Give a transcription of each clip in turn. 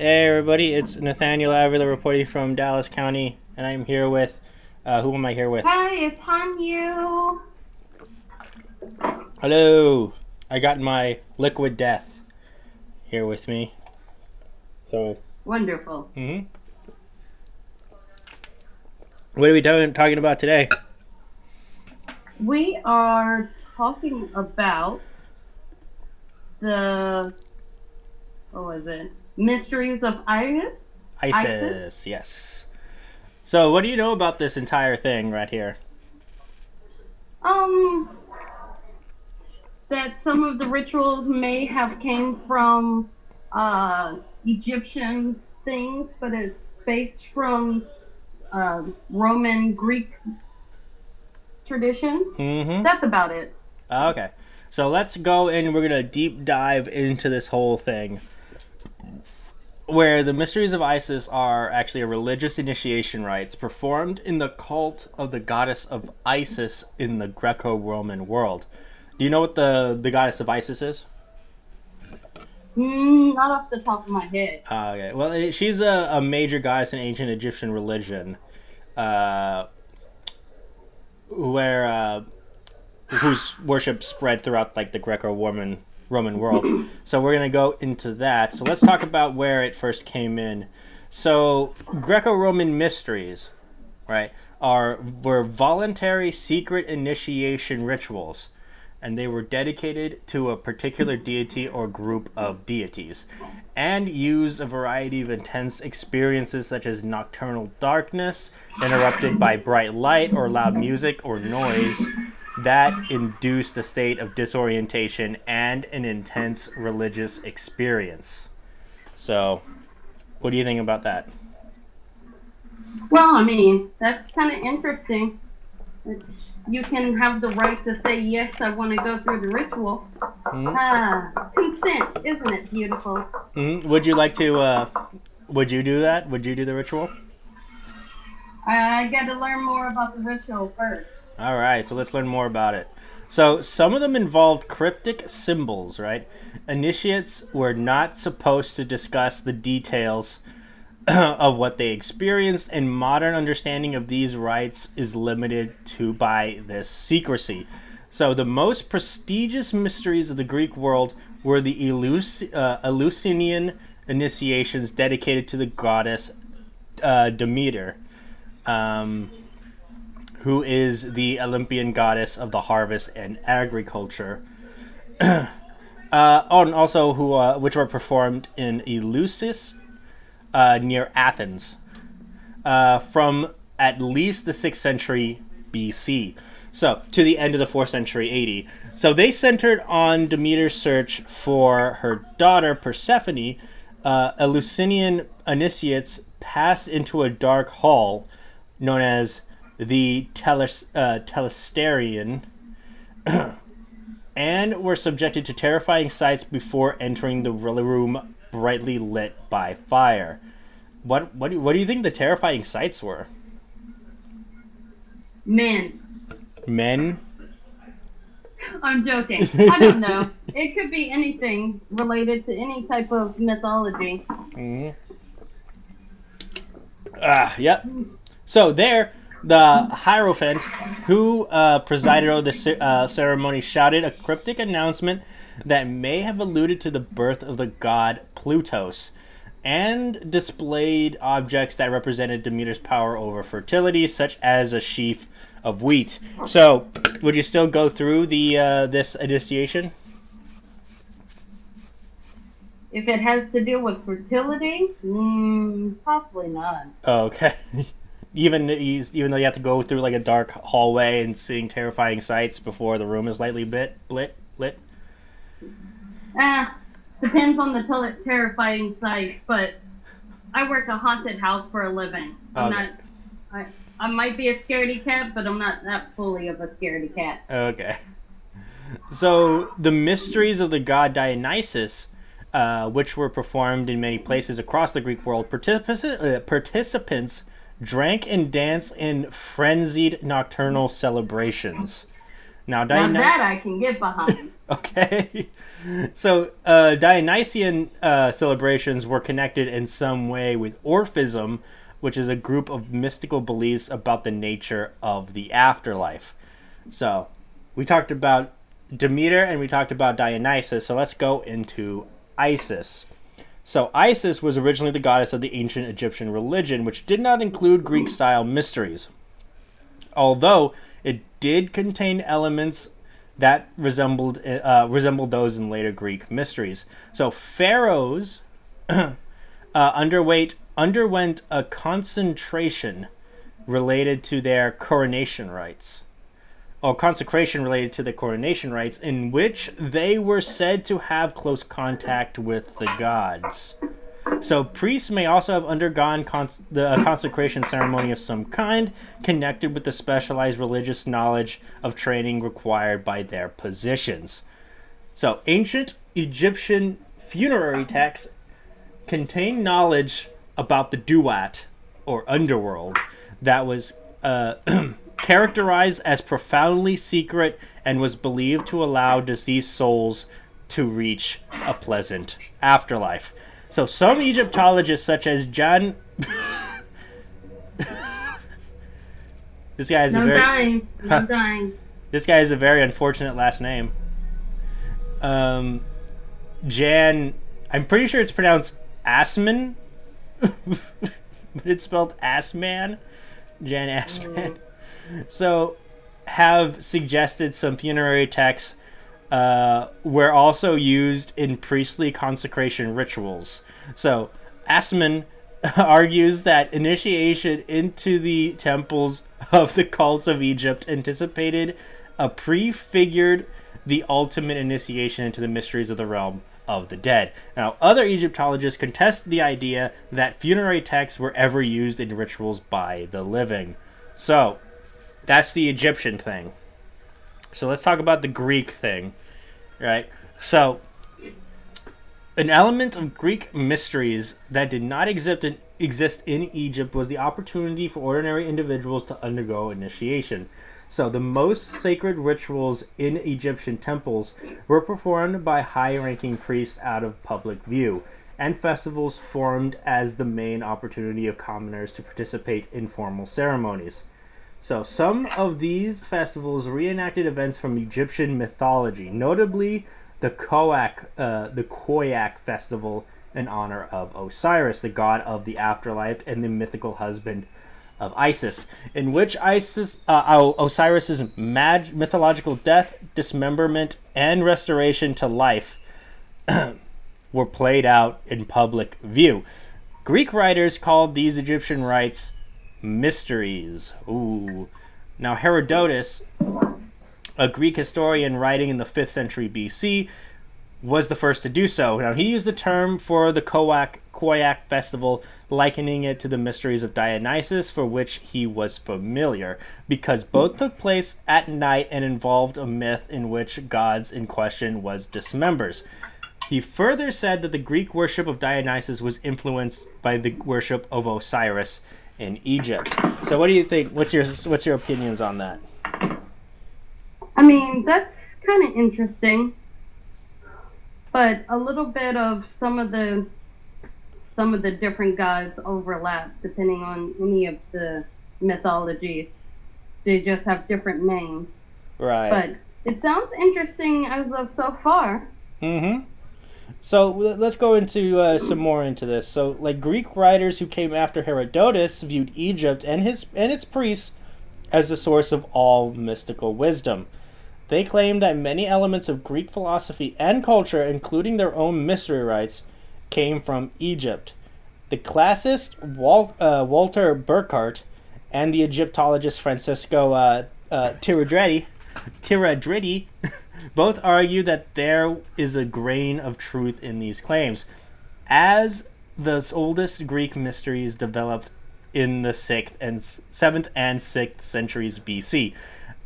Hey everybody, it's Nathaniel Avila reporting from Dallas County, and I'm here with, uh, who am I here with? Hi, it's Hanyu. Hello, I got my Liquid Death here with me. So, Wonderful. hmm what are we talking talking about today? We are talking about the what was it? Mysteries of Iris. ISIS, ISIS? yes. So, what do you know about this entire thing right here? Um, that some of the rituals may have came from uh, Egyptian things, but it's based from uh, Roman Greek tradition. Mm-hmm. That's about it. Okay. So let's go and we're gonna deep dive into this whole thing. Where the mysteries of Isis are actually a religious initiation rites performed in the cult of the goddess of Isis in the Greco Roman world. Do you know what the, the goddess of Isis is? Mm, not off the top of my head. Uh, okay. Well, it, she's a, a major goddess in ancient Egyptian religion, uh, where uh, whose worship spread throughout like the Greco-Roman Roman world. so we're gonna go into that. So let's talk about where it first came in. So Greco-Roman mysteries, right, are were voluntary secret initiation rituals and they were dedicated to a particular deity or group of deities, and used a variety of intense experiences such as nocturnal darkness, interrupted by bright light or loud music or noise, that induced a state of disorientation and an intense religious experience. So, what do you think about that? Well, I mean, that's kind of interesting. It's, you can have the right to say, yes, I want to go through the ritual. Mhm. Ah, consent. Isn't it beautiful? Mhm. Would you like to? Uh, would you do that? Would you do the ritual? I got to learn more about the ritual first. All right, so let's learn more about it. So, some of them involved cryptic symbols, right? Initiates were not supposed to discuss the details of what they experienced, and modern understanding of these rites is limited to by this secrecy. So, the most prestigious mysteries of the Greek world were the Eleusi- uh, Eleusinian initiations dedicated to the goddess uh, Demeter. Um, who is the Olympian goddess of the harvest and agriculture. uh, oh, and also who, uh, which were performed in Eleusis, uh, near Athens, uh, from at least the sixth century BC. So to the end of the fourth century AD. So they centered on Demeter's search for her daughter Persephone. Uh, Eleusinian initiates passed into a dark hall known as the Teles, uh, Telesterion, and were subjected to terrifying sights before entering the room brightly lit by fire. What what do, what do you think the terrifying sights were? Men. Men? I'm joking. I don't know. It could be anything related to any type of mythology. Mm-hmm. Ah, yep. So there, the Hierophant, who uh, presided over the uh, ceremony, shouted a cryptic announcement that may have alluded to the birth of the god Plutos, and displayed objects that represented Demeter's power over fertility, such as a sheaf of wheat. So, would you still go through the uh, this initiation? If it has to do with fertility, mm, possibly not. Oh, okay. even even though you have to go through like a dark hallway and seeing terrifying sights before the room is lightly bit lit lit. Ah, depends on the terrifying sight, but I work a haunted house for a living. I'm Okay. not. I, I might be a scaredy cat, but I'm not that fully of a scaredy cat. Okay. So the mysteries of the god Dionysus, uh, which were performed in many places across the Greek world, partici- uh, participants drank and danced in frenzied nocturnal celebrations. Now, Dionysus. that I can get behind. Okay. so uh, Dionysian uh, celebrations were connected in some way with Orphism, which is a group of mystical beliefs about the nature of the afterlife. So we talked about Demeter and we talked about Dionysus. So let's go into Isis. So Isis was originally the goddess of the ancient Egyptian religion, which did not include Greek style mysteries. Although it did contain elements that resembled uh, resembled those in later Greek mysteries. So pharaohs uh, underweight underwent a concentration related to their coronation rites or consecration related to the coronation rites, in which they were said to have close contact with the gods. So priests may also have undergone cons- the a consecration ceremony of some kind, connected with the specialized religious knowledge of training required by their positions. So ancient Egyptian funerary texts contain knowledge about the duat or underworld that was uh, characterized as profoundly secret and was believed to allow deceased souls to reach a pleasant afterlife. So some Egyptologists, such as John, this guy is No a very dying. No dying. this guy has a very unfortunate last name. Um, Jan, I'm pretty sure it's pronounced Assman, but it's spelled Assman. Jan Assmann. So, have suggested some funerary texts uh, were also used in priestly consecration rituals. So, Assmann argues that initiation into the temples of the cults of Egypt anticipated a prefigured the ultimate initiation into the mysteries of the realm of the dead. Now, other Egyptologists contest the idea that funerary texts were ever used in rituals by the living. So, that's the Egyptian thing. So let's talk about the Greek thing, right? So, an element of Greek mysteries that did not exist in, exist in Egypt was the opportunity for ordinary individuals to undergo initiation. So, the most sacred rituals in Egyptian temples were performed by high ranking priests out of public view, and festivals formed as the main opportunity of commoners to participate in formal ceremonies. So, some of these festivals reenacted events from Egyptian mythology, notably the Koak, uh, the Khoiak festival in honor of Osiris, the god of the afterlife and the mythical husband of Isis, in which Isis, uh, Osiris's mag- mythological death, dismemberment, and restoration to life were played out in public view. Greek writers called these Egyptian rites mysteries. Ooh. Now, Herodotus, a Greek historian writing in the 5th century BC, was the first to do so. Now, he used the term for the Khoiak, Khoiak festival, likening it to the mysteries of Dionysus, for which he was familiar, because both took place at night and involved a myth in which gods in question was dismembers. He further said that the Greek worship of Dionysus was influenced by the worship of Osiris in Egypt. So, what do you think? What's your what's your opinions on that? I mean, that's kind of interesting, but a little bit of some of the some of the different gods overlap depending on any of the mythologies. They just have different names, Right. but it sounds interesting as of so far. Mm-hmm. So let's go into uh, some more into this. So, like Greek writers who came after Herodotus viewed Egypt and his and its priests as the source of all mystical wisdom. They claimed that many elements of Greek philosophy and culture, including their own mystery rites, came from Egypt. The classicist Wal- uh, Walter Burkert and the Egyptologist Francisco uh, uh, both argue that there is a grain of truth in these claims. As the oldest Greek mysteries developed in the sixth and seventh and sixth centuries BC,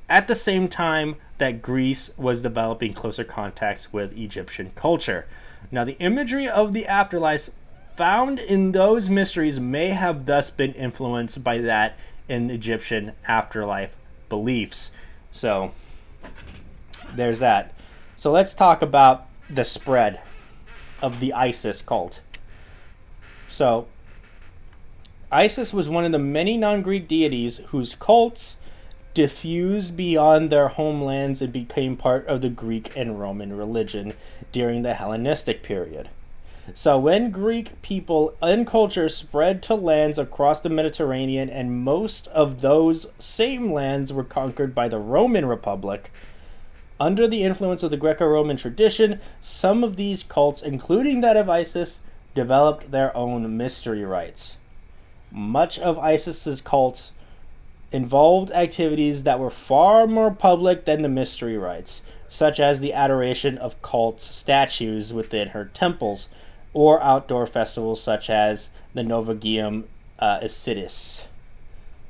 at the same time that Greece was developing closer contacts with Egyptian culture. Now, the imagery of the afterlife found in those mysteries may have thus been influenced by that in Egyptian afterlife beliefs. So, there's that. So let's talk about the spread of the Isis cult. So, Isis was one of the many non Greek deities whose cults diffused beyond their homelands and became part of the Greek and Roman religion during the Hellenistic period. So, when Greek people and culture spread to lands across the Mediterranean, and most of those same lands were conquered by the Roman Republic, under the influence of the Greco Roman tradition, some of these cults, including that of Isis, developed their own mystery rites. Much of ISIS's cults involved activities that were far more public than the mystery rites, such as the adoration of cult statues within her temples, or outdoor festivals such as the Navigium uh.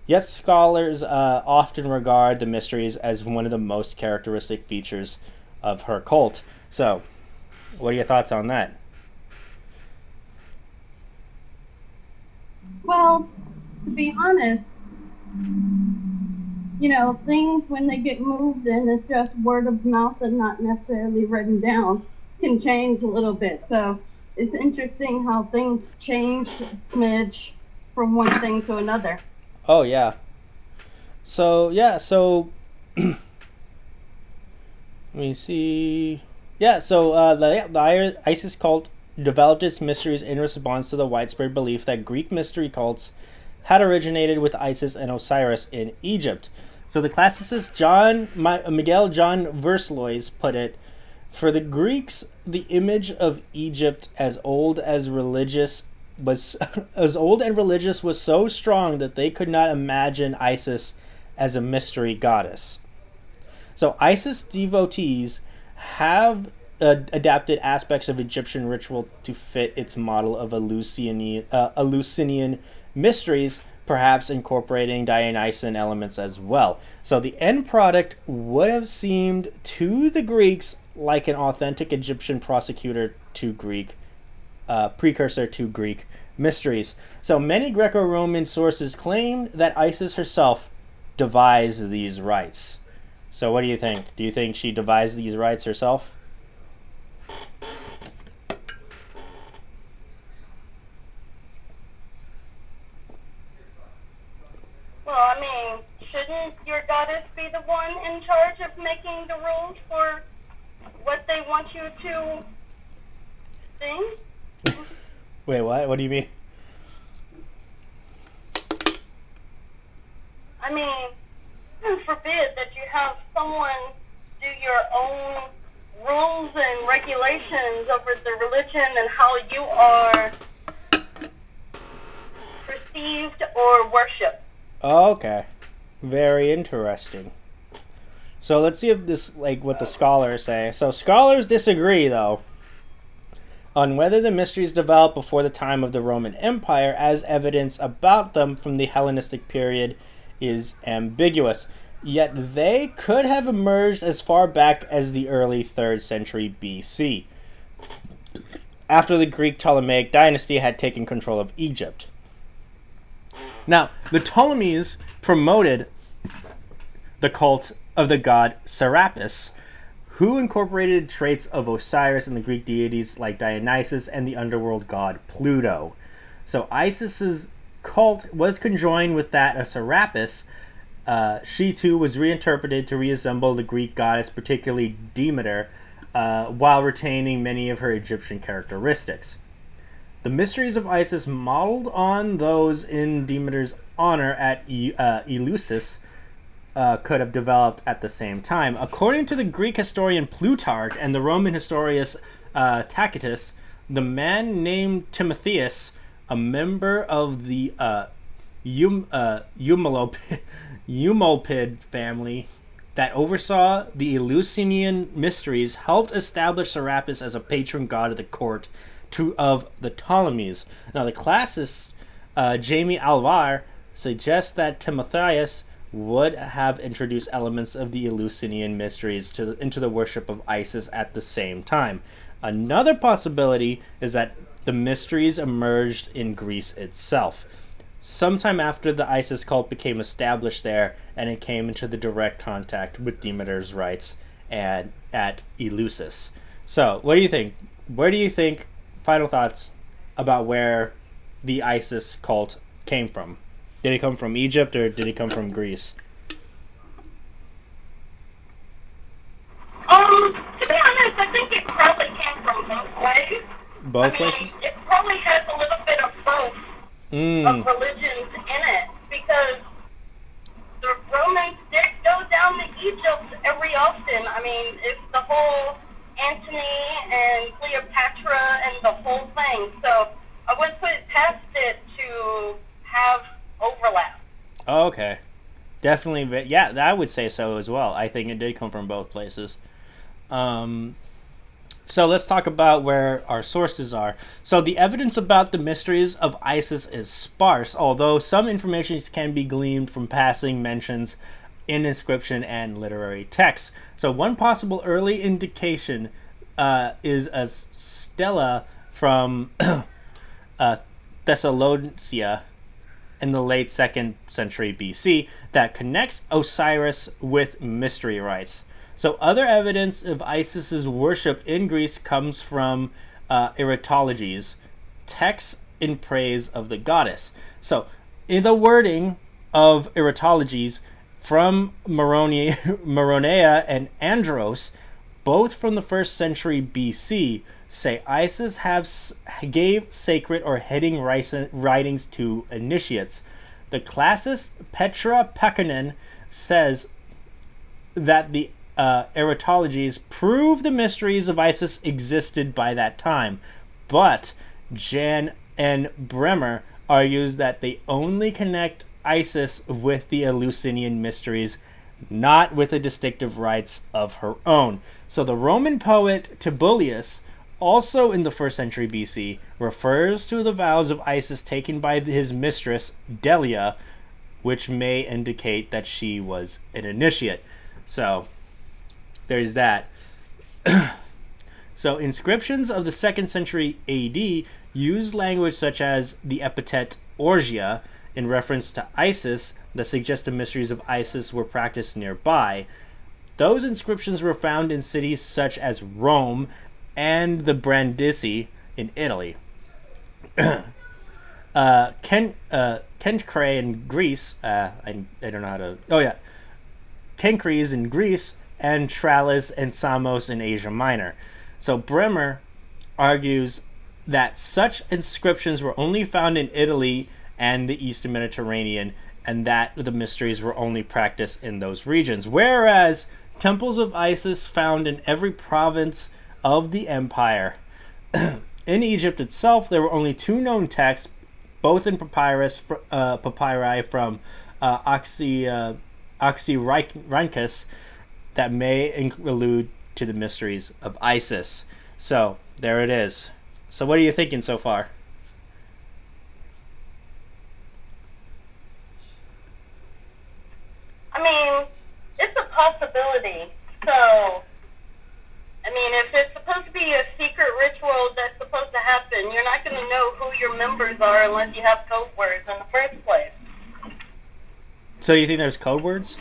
Yet scholars uh, often regard the mysteries as one of the most characteristic features of her cult. So, what are your thoughts on that? Well, to be honest, you know, things when they get moved and it's just word of mouth and not necessarily written down can change a little bit. So it's interesting how things change a smidge from one thing to another. Oh yeah. So yeah, so let me see. Yeah, so uh, the, the ISIS cult developed its mysteries in response to the widespread belief that Greek mystery cults had originated with Isis and Osiris in Egypt. So the classicist John Miguel John Versluys put it, for the Greeks, the image of Egypt as old as religious was as old and religious was so strong that they could not imagine Isis as a mystery goddess. So Isis devotees have adapted aspects of Egyptian ritual to fit its model of Eleusinian, uh, Eleusinian mysteries, perhaps incorporating Dionysian elements as well. So the end product would have seemed to the Greeks like an authentic Egyptian prosecutor to Greek, uh, precursor to Greek mysteries. So many Greco Roman sources claim that Isis herself devised these rites. So what do you think? Do you think she devised these rites herself? Well, I mean, shouldn't your goddess be the one in charge of making the rules for what they want you to sing? Wait, what? What do you mean? I mean, forbid that you have someone do your own rules and regulations over the religion and how you are perceived or worshipped. Oh, okay. Very interesting. So let's see if this like what the scholars say. So scholars disagree though on whether the mysteries developed before the time of the Roman Empire as evidence about them from the Hellenistic period is ambiguous. Yet they could have emerged as far back as the early 3rd century BC, after the Greek Ptolemaic dynasty had taken control of Egypt. Now, the Ptolemies promoted the cult of the god Serapis, who incorporated traits of Osiris and the Greek deities like Dionysus and the underworld god Pluto. So Isis's cult was conjoined with that of Serapis. Uh, she too was reinterpreted to resemble the Greek goddess, particularly Demeter, uh, while retaining many of her Egyptian characteristics. The mysteries of Isis modeled on those in Demeter's honor at uh, Eleusis uh, could have developed at the same time. According to the Greek historian Plutarch and the Roman historian uh, Tacitus, the man named Timotheus, a member of the uh, um, uh, Eumolpid family that oversaw the Eleusinian mysteries, helped establish Serapis as a patron god of the court to, of the Ptolemies. Now, the classicist uh, Jamie Alvar suggests that Timotheus would have introduced elements of the Eleusinian mysteries to, into the worship of Isis at the same time. Another possibility is that the mysteries emerged in Greece itself, sometime after the Isis cult became established there and it came into the direct contact with Demeter's rites and at Eleusis. So, what do you think? Where do you think? Final thoughts about where the Isis cult came from? Did it come from Egypt or did it come from Greece? Um, to be honest, I think it probably came from both ways. Both I mean, places. it probably has a little bit of both of Mm. religions in it because the Romans did go down to Egypt every often. I mean, it's the whole Antony and Cleopatra and the whole thing. So I would put overlap. Okay. Definitely. ve- Yeah, I would say so as well. I think it did come from both places. Um, so let's talk about where our sources are. So the evidence about the mysteries of Isis is sparse, although some information can be gleaned from passing mentions in inscription and literary texts. So one possible early indication uh, is a stela from uh, Thessalonica in the late second century BC that connects Osiris with mystery rites. So, other evidence of Isis's worship in Greece comes from uh, texts in praise of the goddess. So, in the wording of aretalogies from Moroni- Maroneia and Andros, both from the first century BC, say Isis have, gave sacred or heading writings to initiates. The classist Petra Pakkanen says that the uh, aretalogies prove the mysteries of Isis existed by that time, but Jan and Bremmer argues that they only connect Isis with the Eleusinian mysteries, not with the distinctive rites of her own. So the Roman poet Tibullus, also in the first century BC, refers to the vows of Isis taken by his mistress Delia, which may indicate that she was an initiate. So there's that. so inscriptions of the second century AD use language such as the epithet Orgia in reference to Isis that suggests the mysteries of Isis were practiced nearby. Those inscriptions were found in cities such as Rome and the Brindisi in Italy. uh, Ken, uh, Kenkre in Greece, uh, I, I don't know how to. Oh, yeah. Kenkres in Greece and Tralles and Samos in Asia Minor. So Bremmer argues that such inscriptions were only found in Italy and the Eastern Mediterranean, and that the mysteries were only practiced in those regions. Whereas temples of Isis found in every province of the empire. in Egypt itself, there were only two known texts, both in papyrus, uh, papyri from uh, uh, Oxyrhynchus, that may allude to the mysteries of Isis. So, there it is. So, what are you thinking so far? I mean, it's a possibility. So, I mean, if it's supposed to be a secret ritual that's supposed to happen, you're not going to know who your unless you have code words in the first place. So, you think there's code words?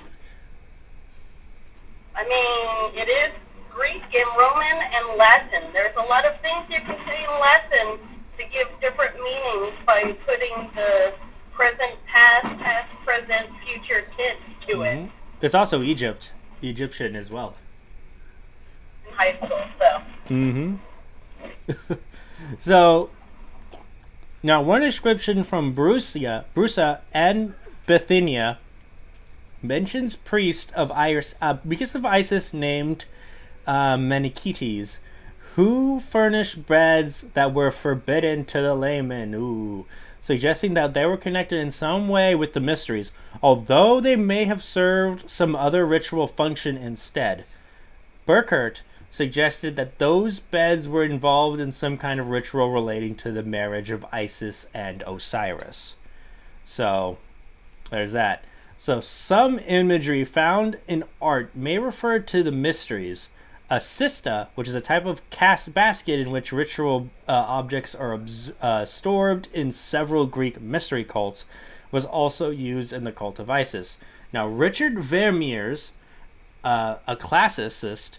I mean, it is Greek and Roman and Latin. There's a lot of things you can say in Latin to give different meanings by putting the present, past, past, present, future tense to it It's also Egypt, Egyptian as well. in high school. So, Mm-hmm. so now one inscription from Brucia, Brusa and Bithynia mentions priest of Iris, uh, because of Isis named uh, who furnished breads that were forbidden to the laymen. Ooh, suggesting that they were connected in some way with the mysteries, although they may have served some other ritual function instead. Burkert suggested that those beds were involved in some kind of ritual relating to the marriage of Isis and Osiris. So, there's that. So, some imagery found in art may refer to the mysteries. A cista, which is a type of cast basket in which ritual uh, objects are uh, stored in several Greek mystery cults, was also used in the cult of Isis. Now, Richard Veymiers, uh, a classicist,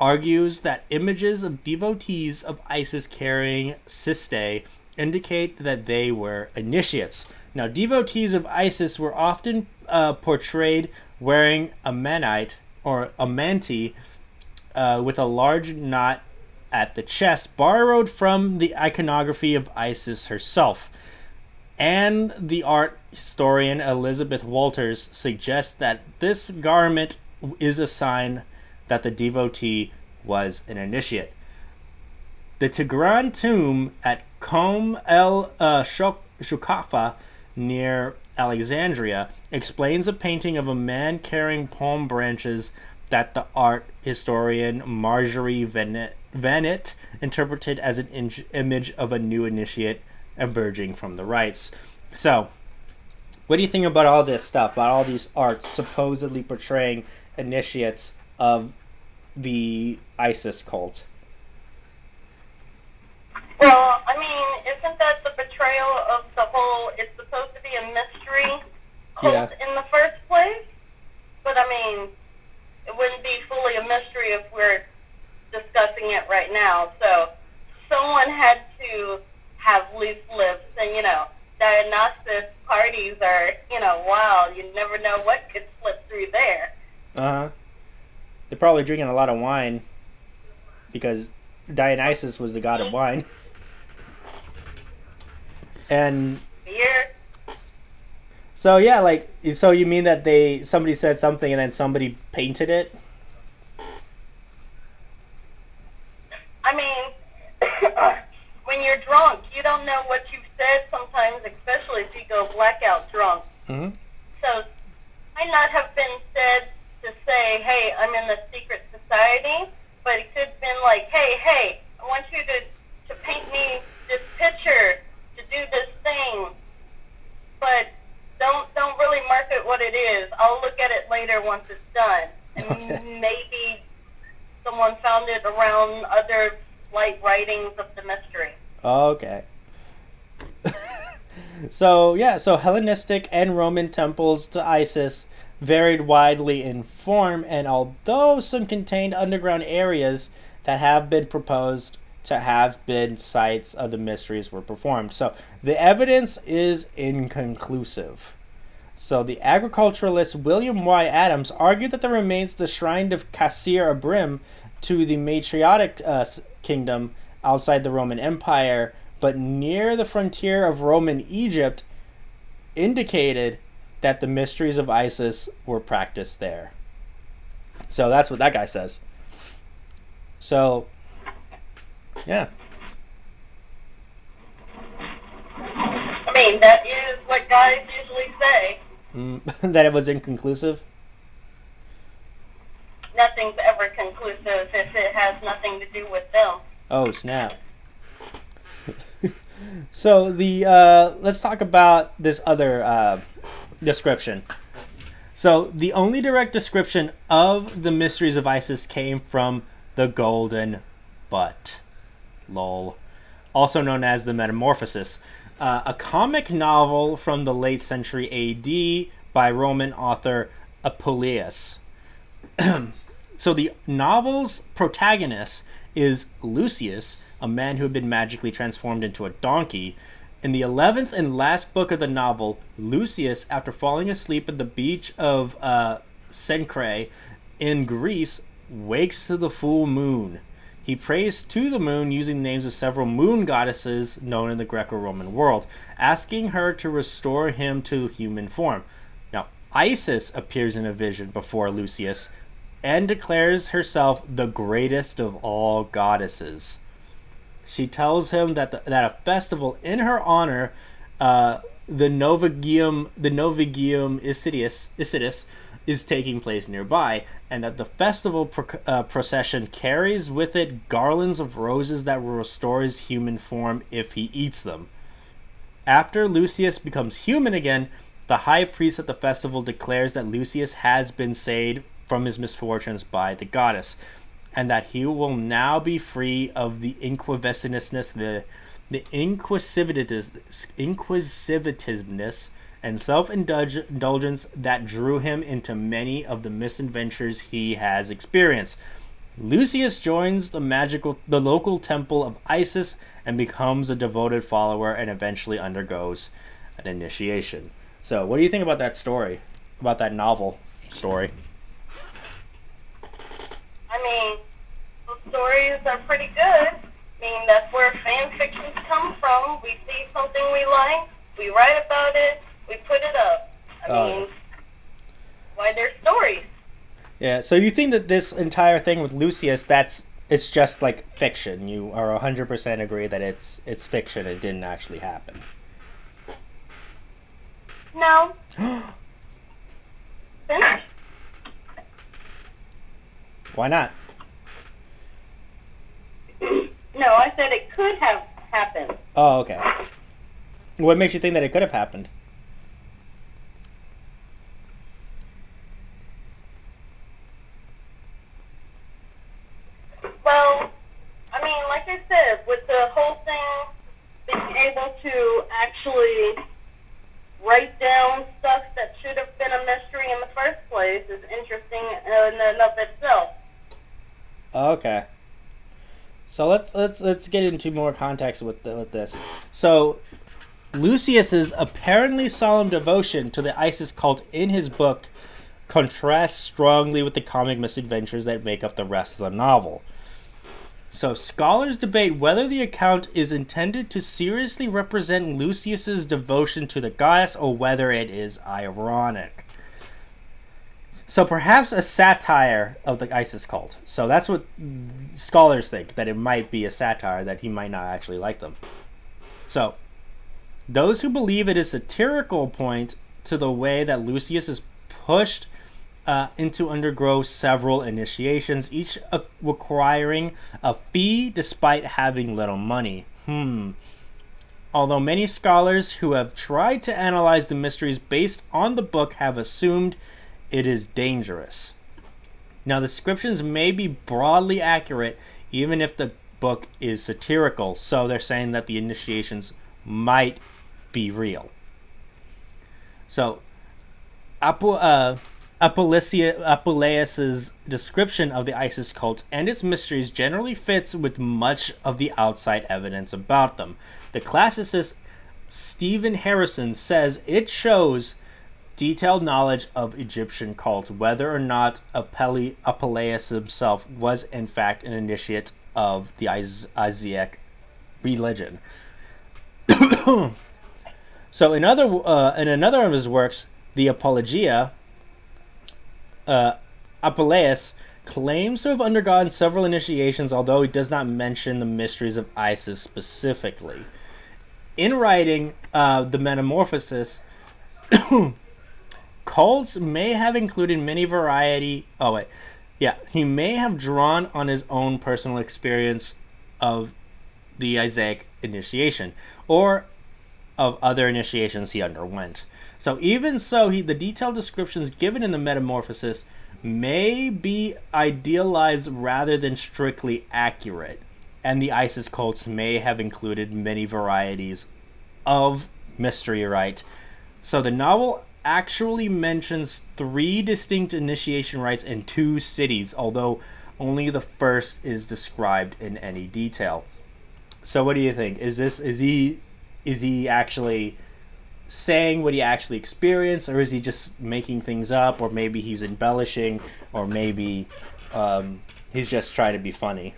argues that images of devotees of Isis carrying cistae indicate that they were initiates. Now, devotees of Isis were often uh, portrayed wearing a manite or a manti uh, with a large knot at the chest, borrowed from the iconography of Isis herself. And the art historian Elizabeth Walters suggests that this garment is a sign that the devotee was an initiate. The Tigran tomb at Qom el uh, Shukafa near Alexandria explains a painting of a man carrying palm branches that the art historian Marjorie Venit interpreted as an in- image of a new initiate emerging from the rites. So, what do you think about all this stuff, about all these arts supposedly portraying initiates of the ISIS cult? Well, I mean, isn't that the betrayal of the whole? It's supposed to be a mystery cult Yeah. in the first place, but I mean, it wouldn't be fully a mystery if we're discussing it right now. So, someone had to have loose lips, and you know, Dionysus parties are, you know, wild. You never know what could slip through there. Uh huh. They're probably drinking a lot of wine because Dionysus was the god of wine. And Beer. so yeah, like so you mean that they somebody said something and then somebody painted it? I mean, when you're drunk, you don't know what you've said sometimes, especially if you go blackout drunk. Mm-hmm. So, might not have been said to say, hey, I'm in the secret society, but it could have been like, hey, hey, I want you to, to paint me this picture, to do this thing, but don't don't really market what it is. I'll look at it later once it's done. And Okay. maybe someone found it around other light writings of the mystery. Okay. so yeah, so Hellenistic and Roman temples to Isis varied widely in form, and although some contained underground areas that have been proposed to have been sites of the mysteries were performed. So the evidence is inconclusive. So the agriculturalist William Y. Adams argued that the remains of the shrine of Qasr Ibrim to the Matriotic uh, kingdom outside the Roman Empire, but near the frontier of Roman Egypt, indicated that the mysteries of Isis were practiced there. So that's what that guy says. So, yeah. I mean, that is what guys usually say. Mm, that it was inconclusive. Nothing's ever conclusive if it has nothing to do with them. Oh snap! so the uh, let's talk about this other uh, description. So the only direct description of the mysteries of Isis came from the Golden Butt, lol, also known as the Metamorphosis, uh, a comic novel from the late century A.D. by Roman author Apuleius. So the novel's protagonist is Lucius, a man who had been magically transformed into a donkey. In the eleventh and last book of the novel, Lucius, after falling asleep at the beach of uh, Cenchreae in Greece, wakes to the full moon. He prays to the moon using the names of several moon goddesses known in the Greco-Roman world, asking her to restore him to human form. Now, Isis appears in a vision before Lucius and declares herself the greatest of all goddesses. She tells him that the, that a festival in her honor, uh, the Navigium, the Navigium Isidis, Isidis, is taking place nearby, and that the festival pro- uh, procession carries with it garlands of roses that will restore his human form if he eats them. After Lucius becomes human again, the high priest at the festival declares that Lucius has been saved from his misfortunes by the goddess, and that he will now be free of the inquisitiveness, the the inquisitiveness, and self-indulgence that drew him into many of the misadventures he has experienced. Lucius joins the magical the local temple of Isis and becomes a devoted follower and eventually undergoes an initiation. So, what do you think about that story? About that novel story? I mean, are pretty good. I mean, that's where fan fictions come from. We see something we like, we write about it, we put it up. I Oh, mean, why they're stories? Yeah, so you think that this entire thing with Lucius that's it's just like fiction. You are 100% agree that it's it's fiction it didn't actually happen. No. Finish. Why not? No, I said it could have happened. Oh, okay. What makes you think that it could have happened? Well, I mean, like I said, with the whole thing, being able to actually write down stuff that should have been a mystery in the first place is interesting in and of itself. Okay. So let's let's let's get into more context with the, with this. So Lucius's apparently solemn devotion to the Isis cult in his book contrasts strongly with the comic misadventures that make up the rest of the novel. So scholars debate whether the account is intended to seriously represent Lucius's devotion to the goddess or whether it is ironic. So perhaps a satire of the ISIS cult. So that's what scholars think that it might be a satire that he might not actually like them. So those who believe it is satirical point to the way that Lucius is pushed uh, into undergo several initiations, each requiring a fee despite having little money. Hmm. Although many scholars who have tried to analyze the mysteries based on the book have assumed it is dangerous. Now, the descriptions may be broadly accurate even if the book is satirical, so they're saying that the initiations might be real. So, Apo, uh, description of the ISIS cult and its mysteries generally fits with much of the outside evidence about them. The classicist Stephen Harrison says it shows detailed knowledge of Egyptian cult, whether or not Apuleius himself was in fact an initiate of the Is- Isiac religion. so, in other uh, in another of his works, the Apologia, uh, Apuleius claims to have undergone several initiations, although he does not mention the mysteries of Isis specifically. In writing uh, the Metamorphosis, cults may have included many variety. Oh wait, yeah, he may have drawn on his own personal experience of the Isiac initiation, or of other initiations he underwent. So even so, he the detailed descriptions given in the Metamorphosis may be idealized rather than strictly accurate, and the ISIS cults may have included many varieties of mystery rite. So the novel actually mentions three distinct initiation rites in two cities, although only the first is described in any detail. So what do you think? Is this is he is he actually saying what he actually experienced, or is he just making things up, or maybe he's embellishing, or maybe um, he's just trying to be funny?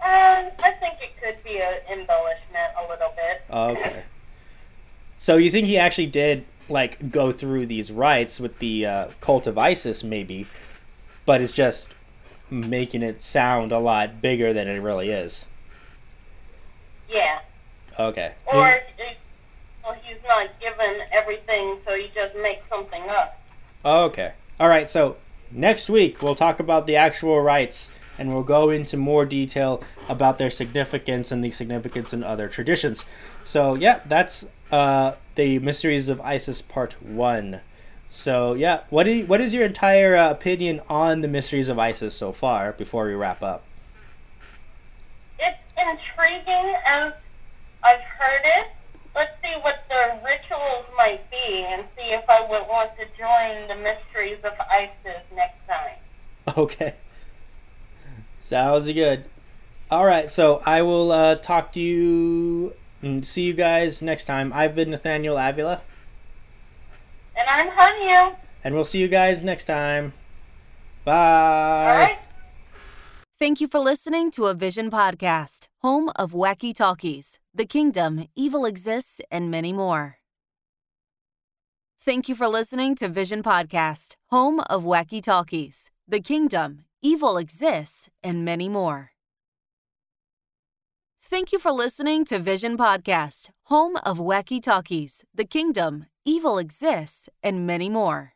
Uh, I think it could be an embellishment a little bit. Okay. So you think he actually did like go through these rites with the uh, cult of Isis, maybe, but is just making it sound a lot bigger than it really is. Yeah. Okay. Or well, he's not given everything, so he just makes something up. Okay. All right. So next week we'll talk about the actual rites, and we'll go into more detail about their significance and the significance in other traditions. So yeah, that's uh, the mysteries of Isis Part One. So yeah, what is what is your entire uh, opinion on the mysteries of Isis so far? Before we wrap up. It's intriguing as I've heard it. Let's see what the rituals might be and see if I would want to join the mysteries of ISIS next time. Okay. Sounds good. All right, so I will uh, talk to you and see you guys next time. I've been Nathaniel Avila, And I'm Hanya. and we'll see you guys next time. Bye. All right. Thank you for listening to a Vision podcast, home of wacky talkies, the kingdom, evil exists, and many more. Thank you for listening to Vision Podcast, home of wacky talkies, the kingdom, evil exists, and many more. Thank you for listening to Vision Podcast, home of wacky talkies, the kingdom, evil exists, and many more.